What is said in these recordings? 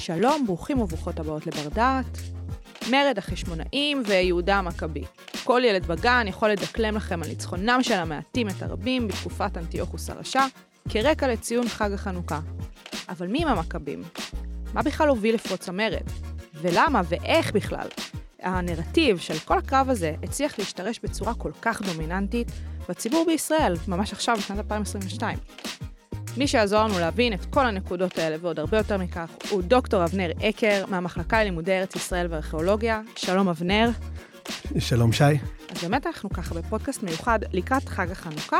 שלום, ברוכים וברוכות הבאות לבר דעת. מרד החשמונאים ויהודה המכבי. כל ילד בגן יכול לדקלם לכם על ניצחונם של המעטים את הרבים בתקופת אנטיוכוס הרשע, כרקע לציון חג החנוכה. אבל מי הם המכבים? מה בכלל הוביל לפרוץ המרד? ולמה ואיך בכלל? הנרטיב של כל הקרב הזה הצליח להשתרש בצורה כל כך דומיננטית בציבור בישראל, ממש עכשיו, בשנת 2022. מי שיעזור לנו להבין את כל הנקודות האלה ועוד הרבה יותר מכך הוא דוקטור אבנר אקר מהמחלקה ללימודי ארץ ישראל וארכיאולוגיה. שלום אבנר. שלום שי. אז באמת אנחנו ככה בפודקאסט מיוחד לקראת חג החנוכה,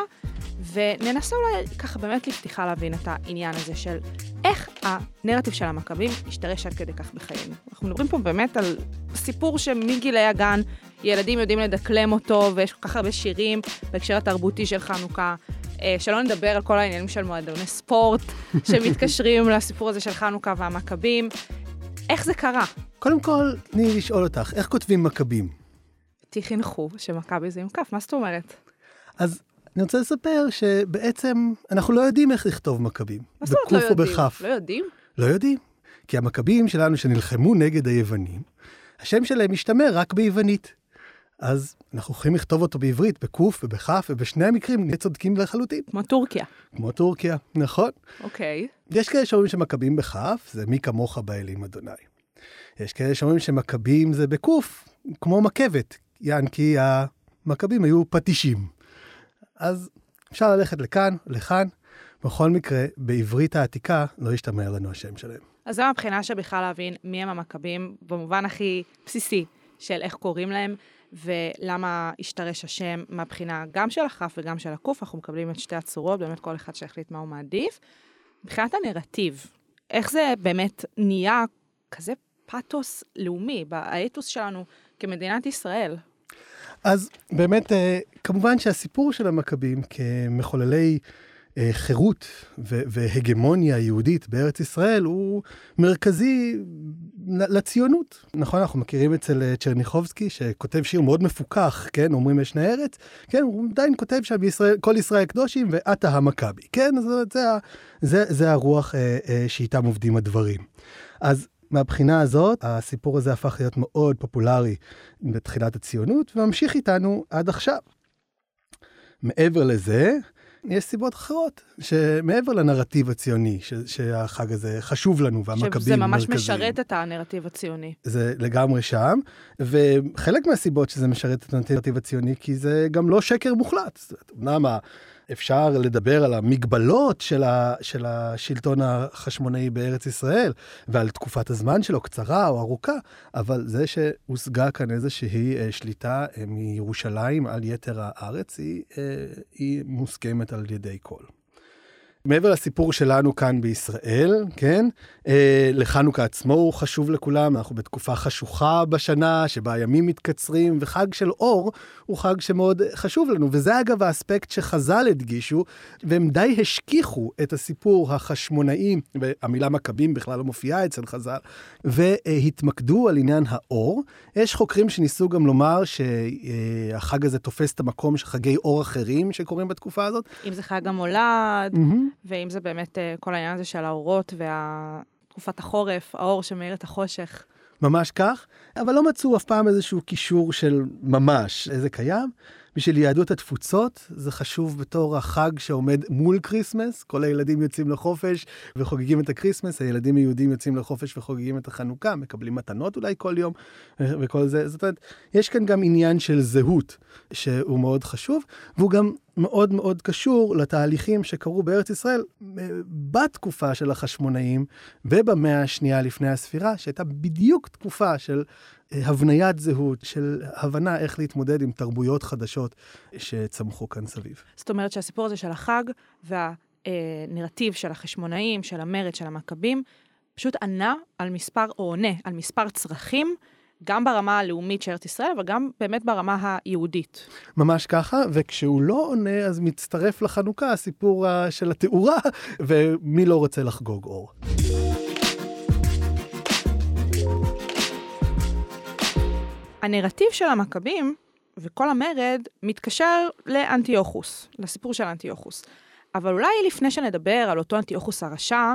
וננסה אולי ככה באמת לפתיחה להבין את העניין הזה של איך הנרטיב של המכבים השתרש עד כדי כך בחיינו. אנחנו מדברים פה באמת על סיפור שמגילי הגן ילדים יודעים לדקלם אותו, ויש כל כך הרבה שירים בהקשר התרבותי של חנוכה. אה, שלא נדבר על כל העניינים של מועדוני ספורט שמתקשרים לסיפור הזה של חנוכה והמכבים. איך זה קרה? קודם כל, תני לשאול אותך, איך כותבים מכבים? אותי חינכו שמכבי זה עם כף, מה זאת אומרת? אז אני רוצה לספר שבעצם אנחנו לא יודעים איך לכתוב מכבים. מה זאת אומרת לא יודעים? בכף. לא יודעים? לא יודעים. כי המכבים שלנו שנלחמו נגד היוונים, השם שלהם משתמר רק ביוונית. אז אנחנו יכולים לכתוב אותו בעברית, בקוף ובכף, ובשני המקרים נהיה צודקים לחלוטין. כמו טורקיה. כמו טורקיה, נכון. אוקיי. יש כאלה שאומרים שמכבים בכף, זה מי כמוך באלים אדוני. יש כאלה שאומרים שמכבים זה בקוף, כמו מכבת, יען כי המכבים היו פטישים. אז אפשר ללכת לכאן, לכאן. בכל מקרה, בעברית העתיקה לא ישתמר לנו השם שלהם. אז זו הבחינה שבכלל להבין מי הם המכבים, במובן הכי בסיסי של איך קוראים להם, ולמה השתרש השם מהבחינה גם של הכף וגם של הקוף, אנחנו מקבלים את שתי הצורות, באמת כל אחד שיחליט מה הוא מעדיף. מבחינת הנרטיב, איך זה באמת נהיה כזה פאתוס לאומי באתוס שלנו כמדינת ישראל? אז באמת, אה, כמובן שהסיפור של המכבים כמחוללי חירות ו- והגמוניה יהודית בארץ ישראל הוא מרכזי לציונות. נכון, אנחנו מכירים אצל אה, צ'רניחובסקי, שכותב שיר מאוד מפוכח, כן, אומרים ישנה ארץ, כן, הוא עדיין כותב שם בישראל, כל ישראל קדושים ועתה המכבי, כן, אז זה, זה, זה הרוח אה, אה, שאיתם עובדים הדברים. אז מהבחינה הזאת, הסיפור הזה הפך להיות מאוד פופולרי בתחילת הציונות, וממשיך איתנו עד עכשיו. מעבר לזה, יש סיבות אחרות, שמעבר לנרטיב הציוני, ש- שהחג הזה חשוב לנו, והמכבים שזה ממש מרכזיים. משרת את הנרטיב הציוני. זה לגמרי שם, וחלק מהסיבות שזה משרת את הנרטיב הציוני, כי זה גם לא שקר מוחלט. ה- אפשר לדבר על המגבלות של, ה, של השלטון החשמונאי בארץ ישראל, ועל תקופת הזמן שלו, קצרה או ארוכה, אבל זה שהושגה כאן איזושהי אה, שליטה אה, מירושלים על יתר הארץ, היא, אה, היא מוסכמת על ידי כל. מעבר לסיפור שלנו כאן בישראל, כן? אה, לחנוכה עצמו הוא חשוב לכולם, אנחנו בתקופה חשוכה בשנה, שבה הימים מתקצרים, וחג של אור הוא חג שמאוד חשוב לנו. וזה אגב האספקט שחז"ל הדגישו, והם די השכיחו את הסיפור החשמונאי, והמילה מכבים בכלל לא מופיעה אצל חז"ל, והתמקדו על עניין האור. יש חוקרים שניסו גם לומר שהחג הזה תופס את המקום של חגי אור אחרים שקורים בתקופה הזאת. אם זה חג המולד, Mm-hmm. ואם זה באמת אה, כל העניין הזה של האורות ותקופת החורף, האור שמאיר את החושך. ממש כך, אבל לא מצאו אף פעם איזשהו קישור של ממש, אין זה קיים. בשביל יהדות התפוצות זה חשוב בתור החג שעומד מול Christmas, כל הילדים יוצאים לחופש וחוגגים את ה Christmas, הילדים היהודים יוצאים לחופש וחוגגים את החנוכה, מקבלים מתנות אולי כל יום וכל זה. זאת אומרת, יש כאן גם עניין של זהות שהוא מאוד חשוב, והוא גם מאוד מאוד קשור לתהליכים שקרו בארץ ישראל אה, בתקופה של החשמונאים ובמאה השנייה לפני הספירה, שהייתה בדיוק תקופה של אה, הבניית זהות, של הבנה איך להתמודד עם תרבויות חדשות שצמחו כאן סביב. זאת אומרת שהסיפור הזה של החג והנרטיב של החשמונאים, של המרד, של המכבים, פשוט ענה על מספר, או עונה על מספר צרכים, גם ברמה הלאומית של ארץ ישראל, אבל גם באמת ברמה היהודית. ממש ככה, וכשהוא לא עונה, אז מצטרף לחנוכה הסיפור ה- של התאורה, ומי לא רוצה לחגוג אור. הנרטיב של המכבים וכל המרד מתקשר לאנטיוכוס, לסיפור של אנטיוכוס. אבל אולי לפני שנדבר על אותו אנטיוכוס הרשע,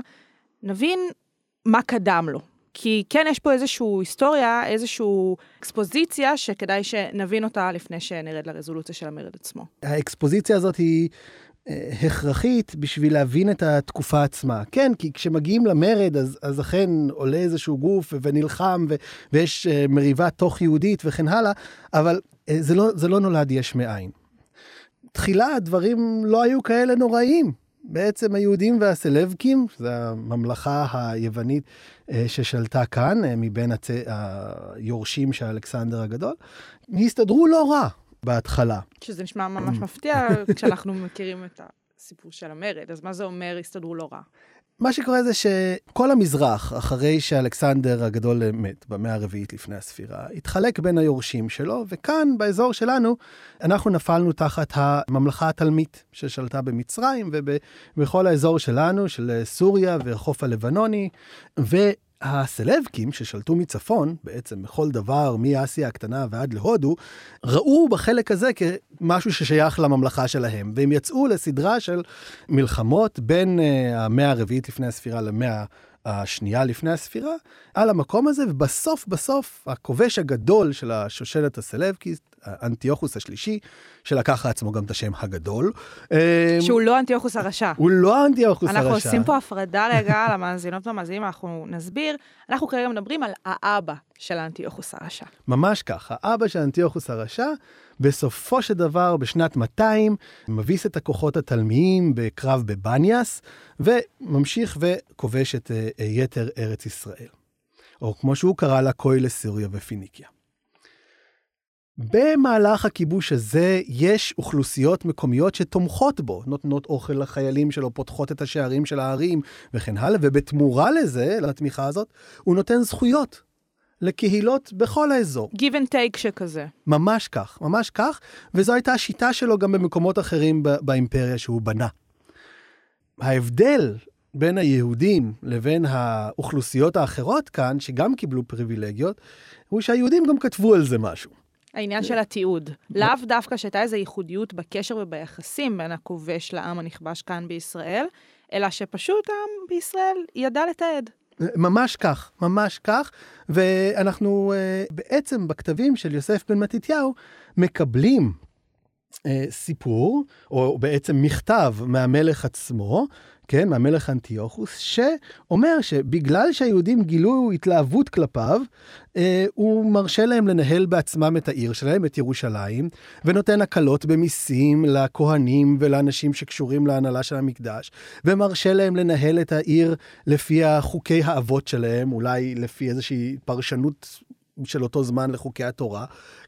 נבין מה קדם לו. כי כן, יש פה איזושהי היסטוריה, איזושהי אקספוזיציה, שכדאי שנבין אותה לפני שנרד לרזולוציה של המרד עצמו. האקספוזיציה הזאת היא אה, הכרחית בשביל להבין את התקופה עצמה. כן, כי כשמגיעים למרד, אז, אז אכן עולה איזשהו גוף ונלחם, ו, ויש אה, מריבה תוך יהודית וכן הלאה, אבל אה, זה לא, זה לא נולד יש מאין. תחילה הדברים לא היו כאלה נוראיים. בעצם היהודים והסלבקים, שזו הממלכה היוונית ששלטה כאן, מבין הצ... היורשים של אלכסנדר הגדול, הסתדרו לא רע. בהתחלה. שזה נשמע ממש מפתיע כשאנחנו מכירים את הסיפור של המרד, אז מה זה אומר הסתדרו לא רע? מה שקורה זה שכל המזרח, אחרי שאלכסנדר הגדול מת, במאה הרביעית לפני הספירה, התחלק בין היורשים שלו, וכאן, באזור שלנו, אנחנו נפלנו תחת הממלכה התלמית ששלטה במצרים ובכל האזור שלנו, של סוריה והחוף הלבנוני, ו... הסלבקים ששלטו מצפון, בעצם בכל דבר, מאסיה הקטנה ועד להודו, ראו בחלק הזה כמשהו ששייך לממלכה שלהם, והם יצאו לסדרה של מלחמות בין uh, המאה הרביעית לפני הספירה למאה השנייה לפני הספירה, על המקום הזה, ובסוף בסוף הכובש הגדול של השושלת הסלבקית, אנטיוכוס השלישי, שלקח לעצמו גם את השם הגדול. אמ, שהוא לא אנטיוכוס הרשע. הוא לא אנטיוכוס אנחנו הרשע. אנחנו עושים פה הפרדה רגע למאזינות והמאזינים, אנחנו נסביר. אנחנו כרגע מדברים על האבא של אנטיוכוס הרשע. ממש כך, האבא של אנטיוכוס הרשע, בסופו של דבר, בשנת 200, מביס את הכוחות התלמיים בקרב בבניאס, וממשיך וכובש את uh, יתר ארץ ישראל. או כמו שהוא קרא לה, כוי לסוריה ופיניקיה. במהלך הכיבוש הזה יש אוכלוסיות מקומיות שתומכות בו, נותנות אוכל לחיילים שלו, פותחות את השערים של הערים וכן הלאה, ובתמורה לזה, לתמיכה הזאת, הוא נותן זכויות לקהילות בכל האזור. Give and take שכזה. ממש כך, ממש כך, וזו הייתה השיטה שלו גם במקומות אחרים באימפריה שהוא בנה. ההבדל בין היהודים לבין האוכלוסיות האחרות כאן, שגם קיבלו פריבילגיות, הוא שהיהודים גם כתבו על זה משהו. העניין של התיעוד. לאו דווקא שהייתה איזו ייחודיות בקשר וביחסים בין הכובש לעם הנכבש כאן בישראל, אלא שפשוט העם בישראל ידע לתעד. ממש כך, ממש כך, ואנחנו uh, בעצם בכתבים של יוסף בן מתתיהו מקבלים uh, סיפור, או בעצם מכתב מהמלך עצמו, כן, מהמלך אנטיוכוס, שאומר שבגלל שהיהודים גילו התלהבות כלפיו, אה, הוא מרשה להם לנהל בעצמם את העיר שלהם, את ירושלים, ונותן הקלות במיסים לכהנים ולאנשים שקשורים להנהלה של המקדש, ומרשה להם לנהל את העיר לפי החוקי האבות שלהם, אולי לפי איזושהי פרשנות של אותו זמן לחוקי התורה.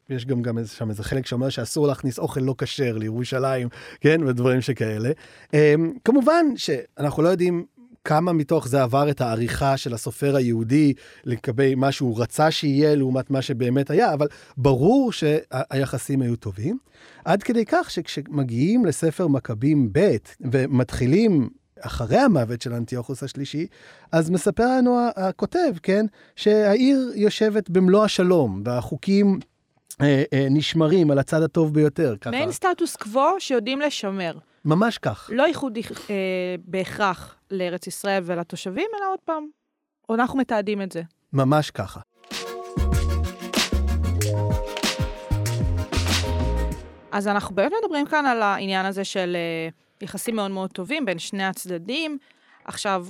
יש גם, גם איזה, שם איזה חלק שאומר שאסור להכניס אוכל לא כשר לירושלים, כן, ודברים שכאלה. Um, כמובן שאנחנו לא יודעים כמה מתוך זה עבר את העריכה של הסופר היהודי לגבי מה שהוא רצה שיהיה לעומת מה שבאמת היה, אבל ברור שהיחסים היו טובים. עד כדי כך שכשמגיעים לספר מכבים ב' ומתחילים אחרי המוות של אנטיוכוס השלישי, אז מספר לנו הכותב, כן, שהעיר יושבת במלוא השלום, והחוקים אה, אה, נשמרים על הצד הטוב ביותר. ככה. מעין סטטוס קוו שיודעים לשמר. ממש כך. לא ייחודי אה, בהכרח לארץ ישראל ולתושבים, אלא עוד פעם, אנחנו מתעדים את זה. ממש ככה. אז אנחנו באמת מדברים כאן על העניין הזה של אה, יחסים מאוד מאוד טובים בין שני הצדדים. עכשיו,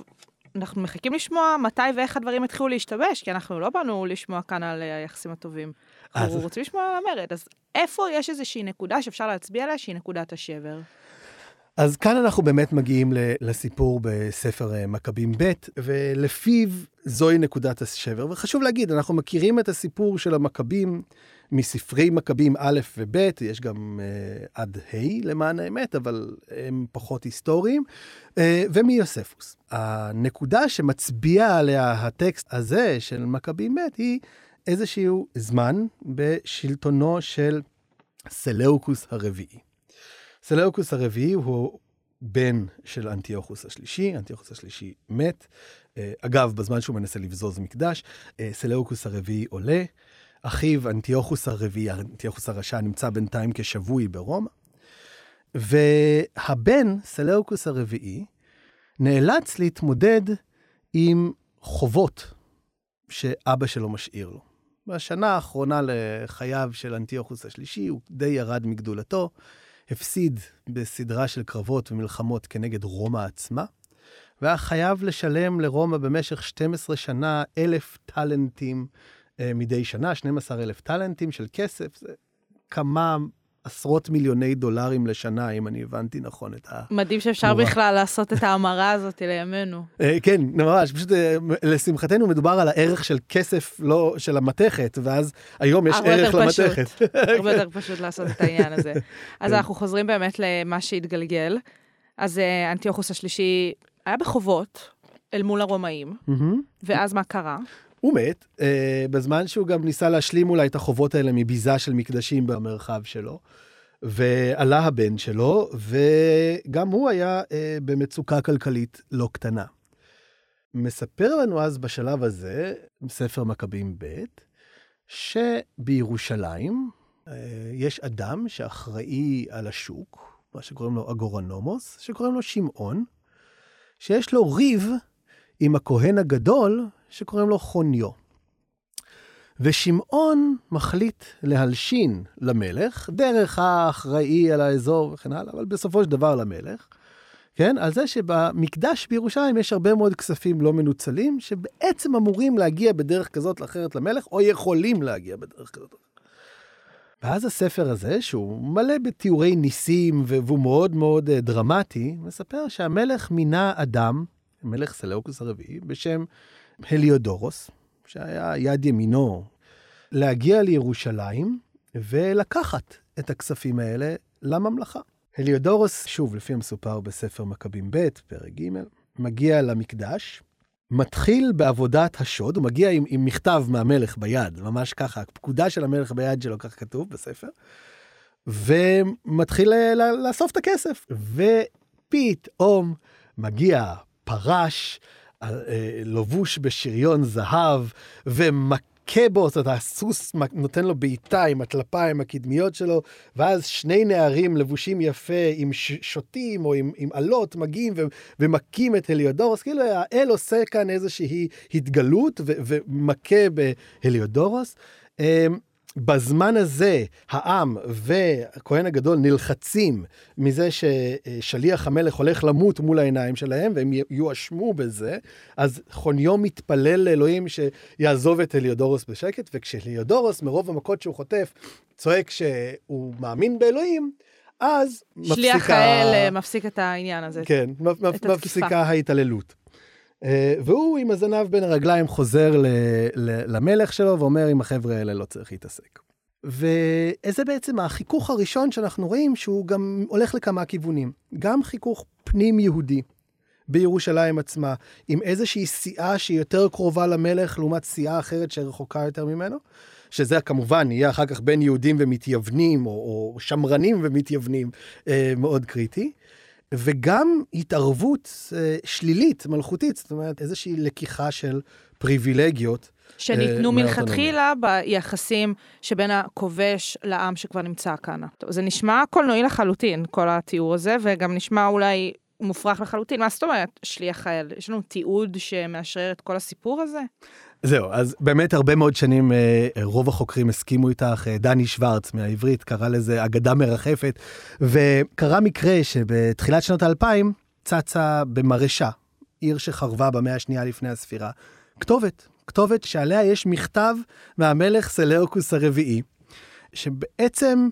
אנחנו מחכים לשמוע מתי ואיך הדברים התחילו להשתבש, כי אנחנו לא באנו לשמוע כאן על אה, היחסים הטובים. אנחנו אז... רוצים לשמוע על המרד, אז איפה יש איזושהי נקודה שאפשר להצביע עליה שהיא נקודת השבר? אז כאן אנחנו באמת מגיעים לסיפור בספר אה, מכבים ב', ולפיו זוהי נקודת השבר. וחשוב להגיד, אנחנו מכירים את הסיפור של המכבים מספרי מכבים א' וב', יש גם uh, עד ה' למען האמת, אבל הם פחות היסטוריים, uh, ומיוספוס. הנקודה שמצביע עליה הטקסט הזה של מכבים ב' היא איזשהו זמן בשלטונו של סלאוקוס הרביעי. סלאוקוס הרביעי הוא בן של אנטיוכוס השלישי, אנטיוכוס השלישי מת. אה, אגב, בזמן שהוא מנסה לבזוז מקדש, סלאוקוס הרביעי עולה. אחיו, אנטיוכוס הרביעי, אנטיוכוס הרשע, נמצא בינתיים כשבוי ברומא. והבן, סלאוקוס הרביעי, נאלץ להתמודד עם חובות שאבא שלו משאיר לו. בשנה האחרונה לחייו של אנטיוכוס השלישי, הוא די ירד מגדולתו, הפסיד בסדרה של קרבות ומלחמות כנגד רומא עצמה, והיה חייב לשלם לרומא במשך 12 שנה אלף טאלנטים מדי שנה, 12 אלף טאלנטים של כסף, זה כמה עשרות מיליוני דולרים לשנה, אם אני הבנתי נכון את ה... מדהים שאפשר נורא. בכלל לעשות את ההמרה הזאת לימינו. אה, כן, ממש, פשוט אה, לשמחתנו מדובר על הערך של כסף, לא של המתכת, ואז היום יש ערך פשוט. למתכת. הרבה יותר פשוט לעשות את העניין הזה. אז אנחנו חוזרים באמת למה שהתגלגל. אז אה, אנטיוכוס השלישי היה בחובות אל מול הרומאים. ואז מה קרה? הוא מת, אה, בזמן שהוא גם ניסה להשלים אולי את החובות האלה מביזה של מקדשים במרחב שלו. ועלה הבן שלו, וגם הוא היה אה, במצוקה כלכלית לא קטנה. מספר לנו אז בשלב הזה, ספר מכבים ב', שבירושלים אה, יש אדם שאחראי על השוק, מה שקוראים לו אגורנומוס, שקוראים לו שמעון, שיש לו ריב עם הכהן הגדול, שקוראים לו חוניו. ושמעון מחליט להלשין למלך, דרך האחראי על האזור וכן הלאה, אבל בסופו של דבר למלך, כן? על זה שבמקדש בירושלים יש הרבה מאוד כספים לא מנוצלים, שבעצם אמורים להגיע בדרך כזאת או אחרת למלך, או יכולים להגיע בדרך כזאת. ואז הספר הזה, שהוא מלא בתיאורי ניסים והוא מאוד מאוד אה, דרמטי, מספר שהמלך מינה אדם, מלך סלאוקוס הרביעי, בשם הליודורוס, שהיה יד ימינו, להגיע לירושלים ולקחת את הכספים האלה לממלכה. הליודורוס, שוב, לפי המסופר בספר מכבים ב', פרק ג', מגיע למקדש, מתחיל בעבודת השוד, הוא מגיע עם, עם מכתב מהמלך ביד, ממש ככה, הפקודה של המלך ביד שלו, כך כתוב בספר, ומתחיל לאסוף את הכסף. ופתאום מגיע פרש, לבוש בשריון זהב, ומכה בו, זאת אומרת, הסוס נותן לו בעיטה עם הטלפיים הקדמיות שלו, ואז שני נערים לבושים יפה עם שוטים או עם, עם אלות מגיעים ומכים את הליודורוס, כאילו האל עושה כאן איזושהי התגלות ומכה בהליודורוס. אמ, בזמן הזה העם והכהן הגדול נלחצים מזה ששליח המלך הולך למות מול העיניים שלהם והם יואשמו בזה, אז חוניו מתפלל לאלוהים שיעזוב את הליודורוס בשקט, וכשהליודורוס מרוב המכות שהוא חוטף צועק שהוא מאמין באלוהים, אז שליח מפסיקה... האל אה, מפסיק את העניין הזה. כן, התקיפה. מפסיקה ההתעללות. אה, והוא עם הזנב בין הרגליים חוזר ל- ל- למלך שלו ואומר, עם החבר'ה האלה לא צריך להתעסק. וזה בעצם החיכוך הראשון שאנחנו רואים שהוא גם הולך לכמה כיוונים. גם חיכוך פנים יהודי בירושלים עצמה, עם איזושהי סיעה שהיא יותר קרובה למלך לעומת סיעה אחרת שרחוקה יותר ממנו, שזה כמובן יהיה אחר כך בין יהודים ומתייוונים, או, או שמרנים ומתייוונים, אה, מאוד קריטי. וגם התערבות אה, שלילית, מלכותית, זאת אומרת, איזושהי לקיחה של פריבילגיות. שניתנו אה, מלכתחילה ביחסים שבין הכובש לעם שכבר נמצא כאן. טוב, זה נשמע קולנועי לחלוטין, כל התיאור הזה, וגם נשמע אולי מופרך לחלוטין. מה זאת אומרת, שליח האל? יש לנו תיעוד שמאשרר את כל הסיפור הזה? זהו, אז באמת הרבה מאוד שנים אה, רוב החוקרים הסכימו איתך. אה, דני שוורץ מהעברית קרא לזה אגדה מרחפת, וקרה מקרה שבתחילת שנות האלפיים צצה במרשה, עיר שחרבה במאה השנייה לפני הספירה, כתובת, כתובת שעליה יש מכתב מהמלך סלאוקוס הרביעי, שבעצם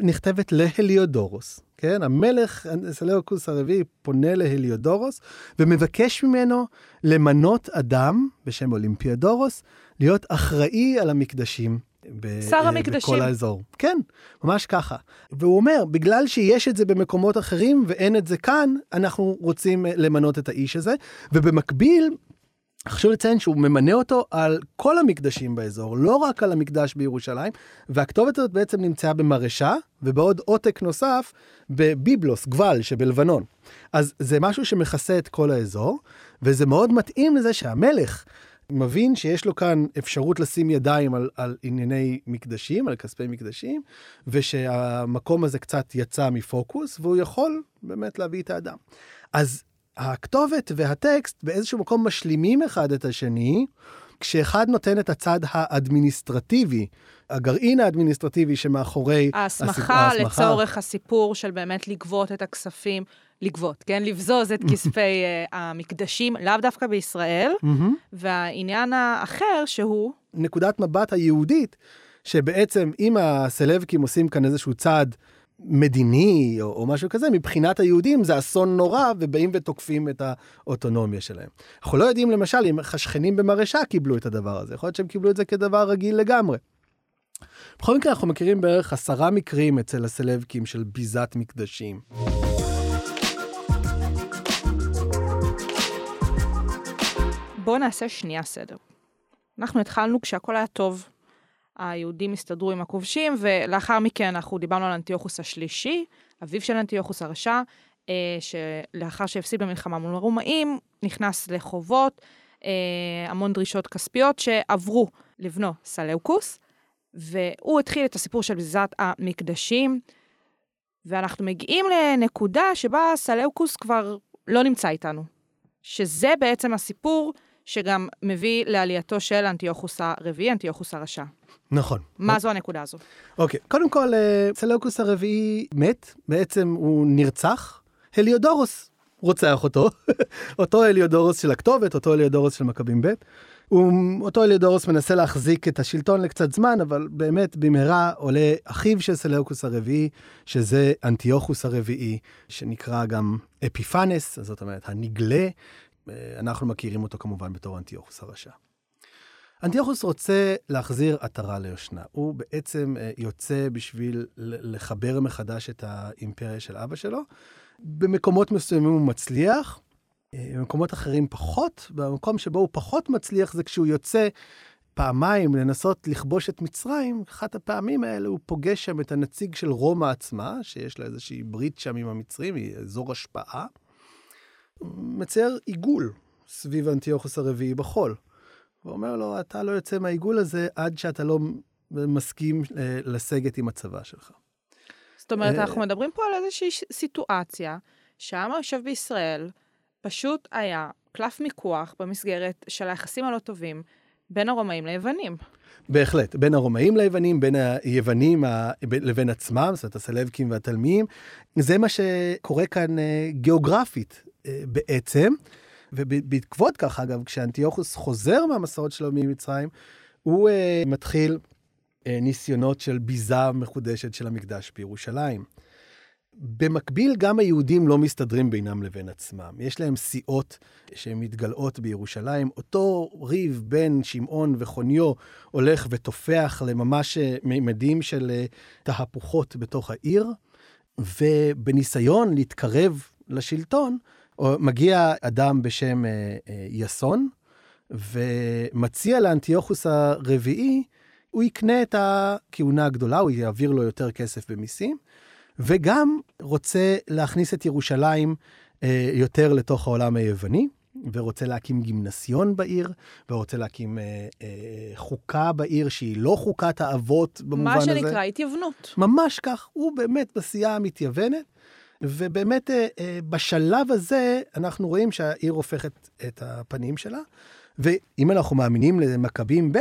נכתבת להליודורוס, כן? המלך סלאוקוס הרביעי פונה להליודורוס ומבקש ממנו למנות אדם בשם אולימפיודורוס להיות אחראי על המקדשים. ב- שר אה, המקדשים. בכל האזור. כן, ממש ככה. והוא אומר, בגלל שיש את זה במקומות אחרים ואין את זה כאן, אנחנו רוצים אה, למנות את האיש הזה. ובמקביל, חשוב לציין שהוא ממנה אותו על כל המקדשים באזור, לא רק על המקדש בירושלים, והכתובת הזאת בעצם נמצאה במרשה, ובעוד עותק נוסף בביבלוס, גבל שבלבנון. אז זה משהו שמכסה את כל האזור, וזה מאוד מתאים לזה שהמלך מבין שיש לו כאן אפשרות לשים ידיים על, על ענייני מקדשים, על כספי מקדשים, ושהמקום הזה קצת יצא מפוקוס, והוא יכול באמת להביא את האדם. אז הכתובת והטקסט באיזשהו מקום משלימים אחד את השני, כשאחד נותן את הצד האדמיניסטרטיבי, הגרעין האדמיניסטרטיבי שמאחורי ההסמכה הסיפור- לצורך הסיפור של באמת לגבות את הכספים, לגבות, כן? לבזוז את כספי אה, המקדשים, לאו דווקא בישראל. והעניין האחר שהוא, נקודת מבט היהודית, שבעצם אם הסלבקים עושים כאן איזשהו צעד מדיני או, או משהו כזה, מבחינת היהודים זה אסון נורא ובאים ותוקפים את האוטונומיה שלהם. אנחנו לא יודעים למשל אם השכנים במרשה קיבלו את הדבר הזה, יכול להיות שהם קיבלו את זה כדבר רגיל לגמרי. בכל מקרה אנחנו מכירים בערך עשרה מקרים אצל הסלבקים של ביזת מקדשים. בואו נעשה שנייה סדר. אנחנו התחלנו כשהכול היה טוב. היהודים הסתדרו עם הכובשים, ולאחר מכן אנחנו דיברנו על אנטיוכוס השלישי, אביו של אנטיוכוס הרשע, אה, שלאחר שהפסיד במלחמה מול הרומאים, נכנס לחובות, אה, המון דרישות כספיות שעברו לבנו סלאוקוס, והוא התחיל את הסיפור של ביזת המקדשים, ואנחנו מגיעים לנקודה שבה סלאוקוס כבר לא נמצא איתנו. שזה בעצם הסיפור שגם מביא לעלייתו של אנטיוכוס הרביעי, אנטיוכוס הרשע. נכון. מה זו הנקודה הזו? אוקיי, קודם כל, אה, סלאוקוס הרביעי מת, בעצם הוא נרצח, הליודורוס רוצח אותו, אותו הליודורוס של הכתובת, אותו הליודורוס של מכבים ב'. הוא, אותו הליודורוס מנסה להחזיק את השלטון לקצת זמן, אבל באמת במהרה עולה אחיו של סלאוקוס הרביעי, שזה אנטיוכוס הרביעי, שנקרא גם אפיפנס, זאת אומרת הנגלה. אה, אנחנו מכירים אותו כמובן בתור אנטיוכוס הרשע. אנטיוכוס רוצה להחזיר עטרה ליושנה. הוא בעצם אה, יוצא בשביל לחבר מחדש את האימפריה של אבא שלו. במקומות מסוימים הוא מצליח, אה, במקומות אחרים פחות. במקום שבו הוא פחות מצליח זה כשהוא יוצא פעמיים לנסות לכבוש את מצרים. אחת הפעמים האלה הוא פוגש שם את הנציג של רומא עצמה, שיש לה איזושהי ברית שם עם המצרים, היא אזור השפעה. הוא מצייר עיגול סביב אנטיוכוס הרביעי בחול. ואומר לו, אתה לא יוצא מהעיגול הזה עד שאתה לא מסכים אה, לסגת עם הצבא שלך. זאת אומרת, אה, אנחנו מדברים פה על איזושהי סיטואציה שהעם היושב בישראל פשוט היה קלף מיקוח במסגרת של היחסים הלא טובים בין הרומאים ליוונים. בהחלט, בין הרומאים ליוונים, בין היוונים ה- לבין עצמם, זאת אומרת, הסלבקים והתלמיים. זה מה שקורה כאן אה, גיאוגרפית בעצם. ובעקבות כך, אגב, כשאנטיוכוס חוזר מהמסעות שלו ממצרים, הוא אה, מתחיל אה, ניסיונות של ביזה מחודשת של המקדש בירושלים. במקביל, גם היהודים לא מסתדרים בינם לבין עצמם. יש להם סיעות שהן מתגלעות בירושלים. אותו ריב בין שמעון וחוניו הולך ותופח לממש אה, מימדים של אה, תהפוכות בתוך העיר, ובניסיון להתקרב לשלטון, או- מגיע אדם בשם אה, אה, יסון, ומציע לאנטיוכוס הרביעי, הוא יקנה את הכהונה הגדולה, הוא יעביר לו יותר כסף במיסים, וגם רוצה להכניס את ירושלים אה, יותר לתוך העולם היווני, ורוצה להקים גימנסיון בעיר, ורוצה להקים אה, אה, חוקה בעיר שהיא לא חוקת האבות במובן מה הזה. שנקרא התייוונות. ממש כך, הוא באמת בשיאה המתייוונת, ובאמת אה, אה, בשלב הזה אנחנו רואים שהעיר הופכת את הפנים שלה. ואם אנחנו מאמינים למכבים ב',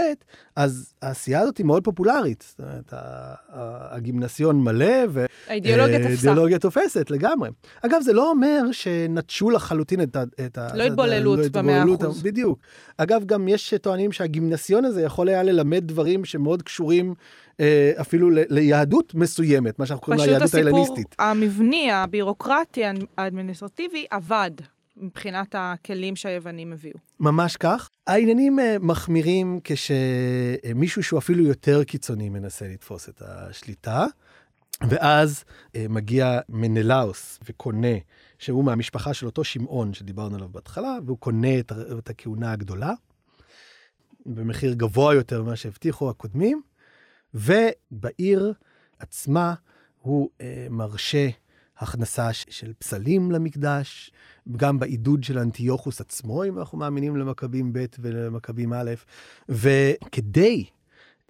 אז העשייה הזאת היא מאוד פופולרית. זאת אומרת, הגימנסיון מלא. והאידיאולוגיה תופסת לגמרי. אגב, זה לא אומר שנטשו לחלוטין את ה... את ה- לא התבוללות את במאה אחוז. בדיוק. אגב, גם יש שטוענים שהגימנסיון הזה יכול היה ללמד דברים שמאוד קשורים אה, אפילו ל- ליהדות מסוימת, מה שאנחנו קוראים לה פשוט היהדות הסיפור ההלניסטית. המבני, הבירוקרטי, האדמיניסטרטיבי, עבד מבחינת הכלים שהיוונים הביאו. ממש כך. העניינים אה, מחמירים כשמישהו שהוא אפילו יותר קיצוני מנסה לתפוס את השליטה, ואז אה, מגיע מנלאוס וקונה, שהוא מהמשפחה של אותו שמעון שדיברנו עליו בהתחלה, והוא קונה את, את הכהונה הגדולה, במחיר גבוה יותר ממה שהבטיחו הקודמים, ובעיר עצמה הוא אה, מרשה הכנסה של פסלים למקדש, גם בעידוד של אנטיוכוס עצמו, אם אנחנו מאמינים למכבים ב' ולמכבים א', וכדי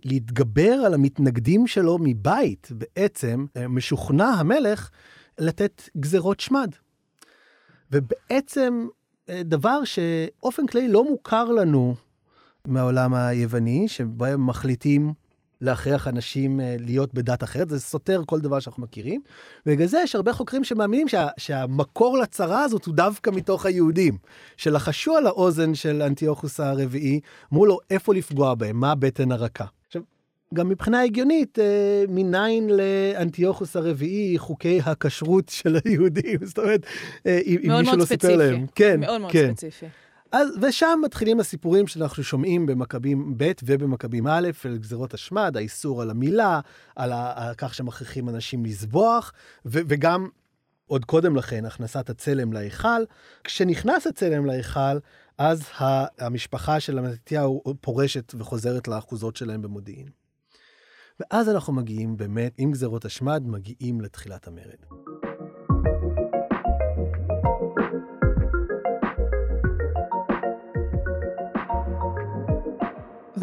להתגבר על המתנגדים שלו מבית, בעצם אה, משוכנע המלך לתת גזרות שמד. ובעצם אה, דבר שאופן כללי לא מוכר לנו מהעולם היווני, שבהם מחליטים להכריח אנשים אה, להיות בדת אחרת, זה סותר כל דבר שאנחנו מכירים. ובגלל זה יש הרבה חוקרים שמאמינים שה, שהמקור לצרה הזאת הוא דווקא מתוך היהודים, שלחשו על האוזן של אנטיוכוס הרביעי, אמרו לו איפה לפגוע בהם, מה הבטן הרכה. עכשיו, גם מבחינה הגיונית, אה, מניין לאנטיוכוס הרביעי חוקי הכשרות של היהודים, זאת אומרת, אה, אם מישהו לא סיפר להם. כן, מאוד מאוד כן. ספציפי. אז, ושם מתחילים הסיפורים שאנחנו שומעים במכבים ב' ובמכבים א', על גזירות השמד, האיסור על המילה, על, ה, על כך שמכריחים אנשים לזבוח, ו, וגם עוד קודם לכן, הכנסת הצלם להיכל. כשנכנס הצלם להיכל, אז המשפחה של המתתיהו פורשת וחוזרת לאחוזות שלהם במודיעין. ואז אנחנו מגיעים באמת, עם גזירות השמד, מגיעים לתחילת המרד.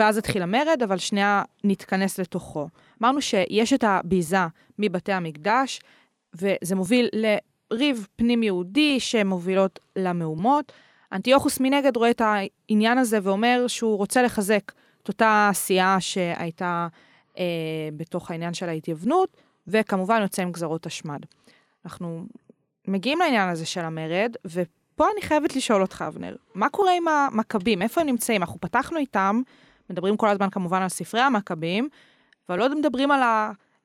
ואז התחיל המרד, אבל שנייה נתכנס לתוכו. אמרנו שיש את הביזה מבתי המקדש, וזה מוביל לריב פנים-יהודי שמובילות למהומות. אנטיוכוס מנגד רואה את העניין הזה ואומר שהוא רוצה לחזק את אותה עשייה שהייתה אה, בתוך העניין של ההתייוונות, וכמובן יוצא עם גזרות השמד. אנחנו מגיעים לעניין הזה של המרד, ופה אני חייבת לשאול אותך, אבנר, מה קורה עם המכבים? איפה הם נמצאים? אנחנו פתחנו איתם מדברים כל הזמן כמובן על ספרי המכבים, אבל לא מדברים על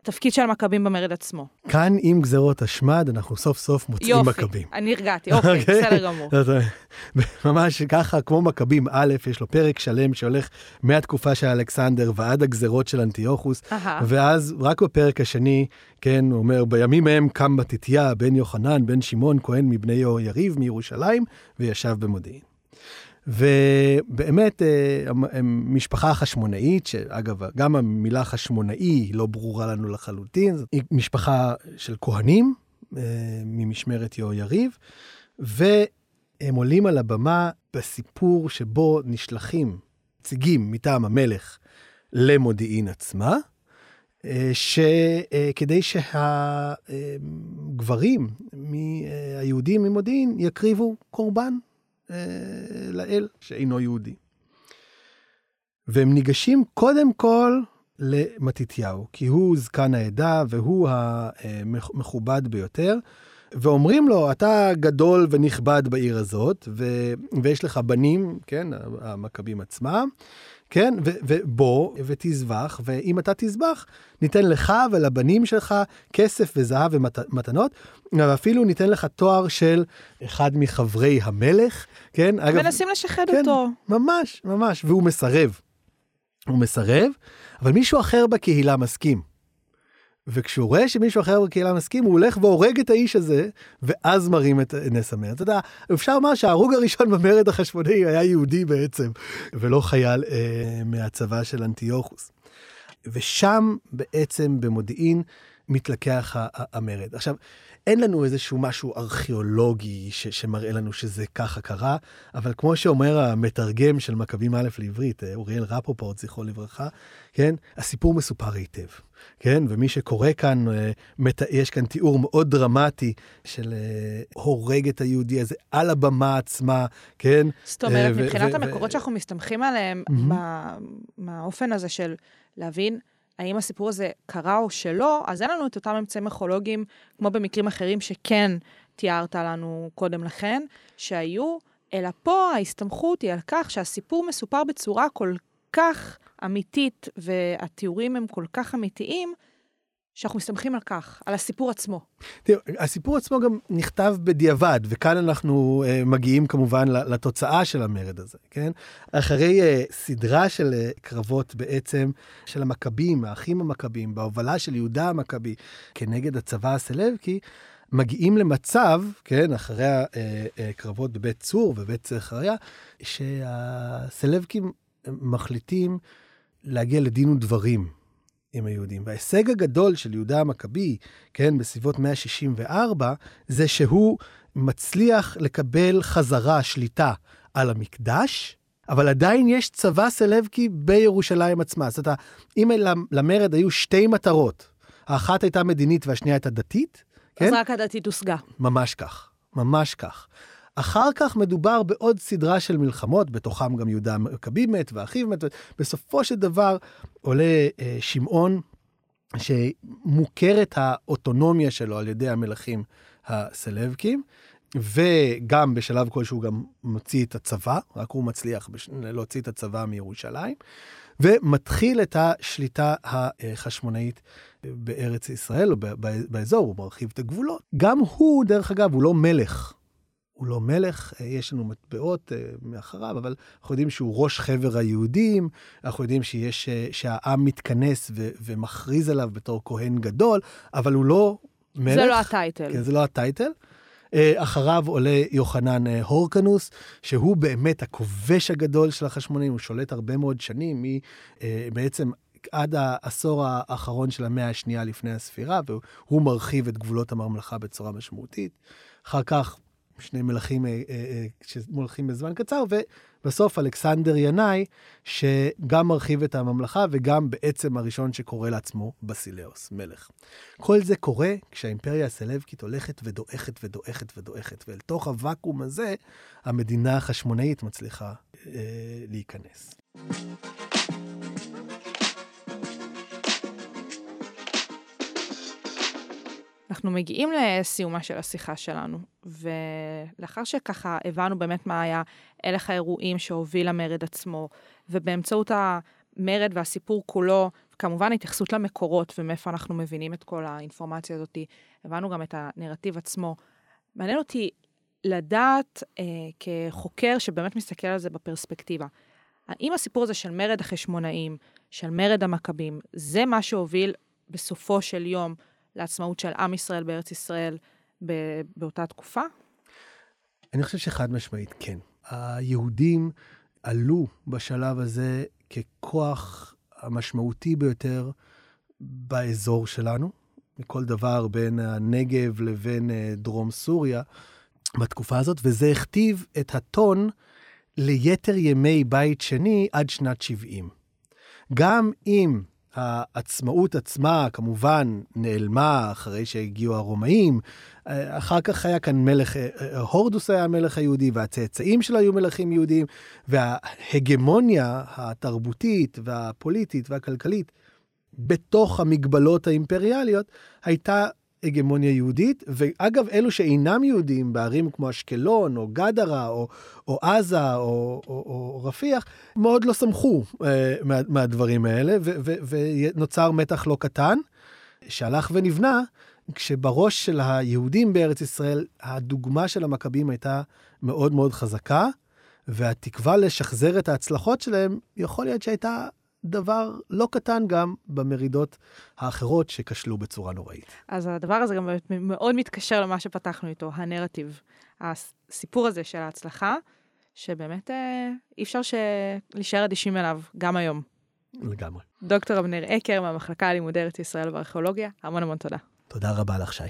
התפקיד של המכבים במרד עצמו. כאן עם גזרות השמד, אנחנו סוף סוף מוצאים יופי, מכבים. יופי, אני הרגעתי, אוקיי, אוקיי, בסדר גמור. ממש ככה, כמו מכבים א', יש לו פרק שלם שהולך מהתקופה של אלכסנדר ועד הגזרות של אנטיוכוס, ואז רק בפרק השני, כן, הוא אומר, בימים ההם קם מתתיה, בן יוחנן, בן שמעון, כהן מבני יריב מירושלים, וישב במודיעין. ובאמת, אה, משפחה חשמונאית, שאגב, גם המילה חשמונאי לא ברורה לנו לחלוטין, היא משפחה של כהנים אה, ממשמרת יהויריב, והם עולים על הבמה בסיפור שבו נשלחים נציגים מטעם המלך למודיעין עצמה, אה, שכדי שהגברים, היהודים ממודיעין, יקריבו קורבן לאל שאינו יהודי. והם ניגשים קודם כל למתתיהו, כי הוא זקן העדה והוא המכובד ביותר, ואומרים לו, אתה גדול ונכבד בעיר הזאת, ו... ויש לך בנים, כן, המכבים עצמם, כן, ובוא ותזבח, ואם אתה תזבח, ניתן לך ולבנים שלך כסף וזהב ומתנות, ואפילו ניתן לך תואר של אחד מחברי המלך, כן? מנסים לשחד כן, אותו. ממש, ממש, והוא מסרב. הוא מסרב, אבל מישהו אחר בקהילה מסכים. וכשהוא רואה שמישהו אחר בקהילה מסכים, הוא הולך והורג את האיש הזה, ואז מרים את נס המרד. אתה יודע, אפשר לומר שההרוג הראשון במרד החשמונאי היה יהודי בעצם, ולא חייל אה, מהצבא של אנטיוכוס. ושם בעצם במודיעין מתלקח המרד. עכשיו, אין לנו איזשהו משהו ארכיאולוגי ש- שמראה לנו שזה ככה קרה, אבל כמו שאומר המתרגם של מכבים א' לעברית, אה, אוריאל רפופורט, זכרו לברכה, כן, הסיפור מסופר היטב, כן, ומי שקורא כאן, אה, יש כאן תיאור מאוד דרמטי של אה, הורג את היהודי הזה על הבמה עצמה, כן. זאת אומרת, מבחינת המקורות שאנחנו מסתמכים עליהם, מהאופן הזה של להבין, האם הסיפור הזה קרה או שלא, אז אין לנו את אותם אמצעים ארכיאולוגיים, כמו במקרים אחרים שכן תיארת לנו קודם לכן, שהיו, אלא פה ההסתמכות היא על כך שהסיפור מסופר בצורה כל כך אמיתית, והתיאורים הם כל כך אמיתיים, שאנחנו מסתמכים על כך, על הסיפור עצמו. תראו, הסיפור עצמו גם נכתב בדיעבד, וכאן אנחנו uh, מגיעים כמובן לתוצאה של המרד הזה, כן? אחרי uh, סדרה של uh, קרבות בעצם של המכבים, האחים המכבים, בהובלה של יהודה המכבי כנגד הצבא הסלבקי, מגיעים למצב, כן, אחרי הקרבות בבית צור ובית זכריה, שהסלבקים מחליטים להגיע לדין ודברים עם היהודים. וההישג הגדול של יהודה המכבי, כן, בסביבות 164, זה שהוא מצליח לקבל חזרה שליטה על המקדש, אבל עדיין יש צבא סלבקי בירושלים עצמה. זאת אומרת, אם למרד היו שתי מטרות, האחת הייתה מדינית והשנייה הייתה דתית, כן? אז רק הדתית הושגה. ממש כך, ממש כך. אחר כך מדובר בעוד סדרה של מלחמות, בתוכם גם יהודה המכבי מת ואחיו מת. בסופו של דבר עולה אה, שמעון, שמוכרת האוטונומיה שלו על ידי המלכים הסלבקים, וגם בשלב כלשהו גם מוציא את הצבא, רק הוא מצליח להוציא את הצבא מירושלים, ומתחיל את השליטה החשמונאית בארץ ישראל, או באזור, הוא מרחיב את הגבולות. גם הוא, דרך אגב, הוא לא מלך. הוא לא מלך, יש לנו מטבעות מאחריו, אבל אנחנו יודעים שהוא ראש חבר היהודים, אנחנו יודעים שיש, שהעם מתכנס ו- ומכריז עליו בתור כהן גדול, אבל הוא לא מלך. זה לא הטייטל. כן, זה לא הטייטל. אחריו עולה יוחנן הורקנוס, שהוא באמת הכובש הגדול של החשמונאים, הוא שולט הרבה מאוד שנים, בעצם עד העשור האחרון של המאה השנייה לפני הספירה, והוא מרחיב את גבולות הממלכה בצורה משמעותית. אחר כך שני מלכים שמולכים בזמן קצר, ובסוף אלכסנדר ינאי, שגם מרחיב את הממלכה וגם בעצם הראשון שקורא לעצמו בסילאוס, מלך. כל זה קורה כשהאימפריה הסלבקית הולכת ודועכת ודועכת ודועכת, ואל תוך הוואקום הזה המדינה החשמונאית מצליחה אה, להיכנס. אנחנו מגיעים לסיומה של השיחה שלנו, ולאחר שככה הבנו באמת מה היה הלך האירועים שהוביל למרד עצמו, ובאמצעות המרד והסיפור כולו, כמובן התייחסות למקורות ומאיפה אנחנו מבינים את כל האינפורמציה הזאת, הבנו גם את הנרטיב עצמו. מעניין אותי לדעת אה, כחוקר שבאמת מסתכל על זה בפרספקטיבה, האם הסיפור הזה של מרד החשמונאים, של מרד המכבים, זה מה שהוביל בסופו של יום לעצמאות של עם ישראל בארץ ישראל באותה תקופה? אני חושב שחד משמעית כן. היהודים עלו בשלב הזה ככוח המשמעותי ביותר באזור שלנו, מכל דבר בין הנגב לבין דרום סוריה בתקופה הזאת, וזה הכתיב את הטון ליתר ימי בית שני עד שנת 70. גם אם העצמאות עצמה כמובן נעלמה אחרי שהגיעו הרומאים. אחר כך היה כאן מלך, הורדוס היה המלך היהודי והצאצאים שלו היו מלכים יהודים, וההגמוניה התרבותית והפוליטית והכלכלית בתוך המגבלות האימפריאליות הייתה הגמוניה יהודית, ואגב, אלו שאינם יהודים בערים כמו אשקלון, או גדרה, או, או עזה, או, או, או רפיח, מאוד לא שמחו אה, מה, מהדברים האלה, ו, ו, ונוצר מתח לא קטן, שהלך ונבנה, כשבראש של היהודים בארץ ישראל, הדוגמה של המכבים הייתה מאוד מאוד חזקה, והתקווה לשחזר את ההצלחות שלהם, יכול להיות שהייתה דבר לא קטן גם במרידות האחרות שכשלו בצורה נוראית. אז הדבר הזה גם מאוד מתקשר למה שפתחנו איתו, הנרטיב. הסיפור הזה של ההצלחה, שבאמת אה, אי אפשר ש... להישאר אדישים אליו, גם היום. לגמרי. דוקטור אבנר אקר מהמחלקה ללימודי ארץ ישראל וארכיאולוגיה, המון המון תודה. תודה רבה לך, שי.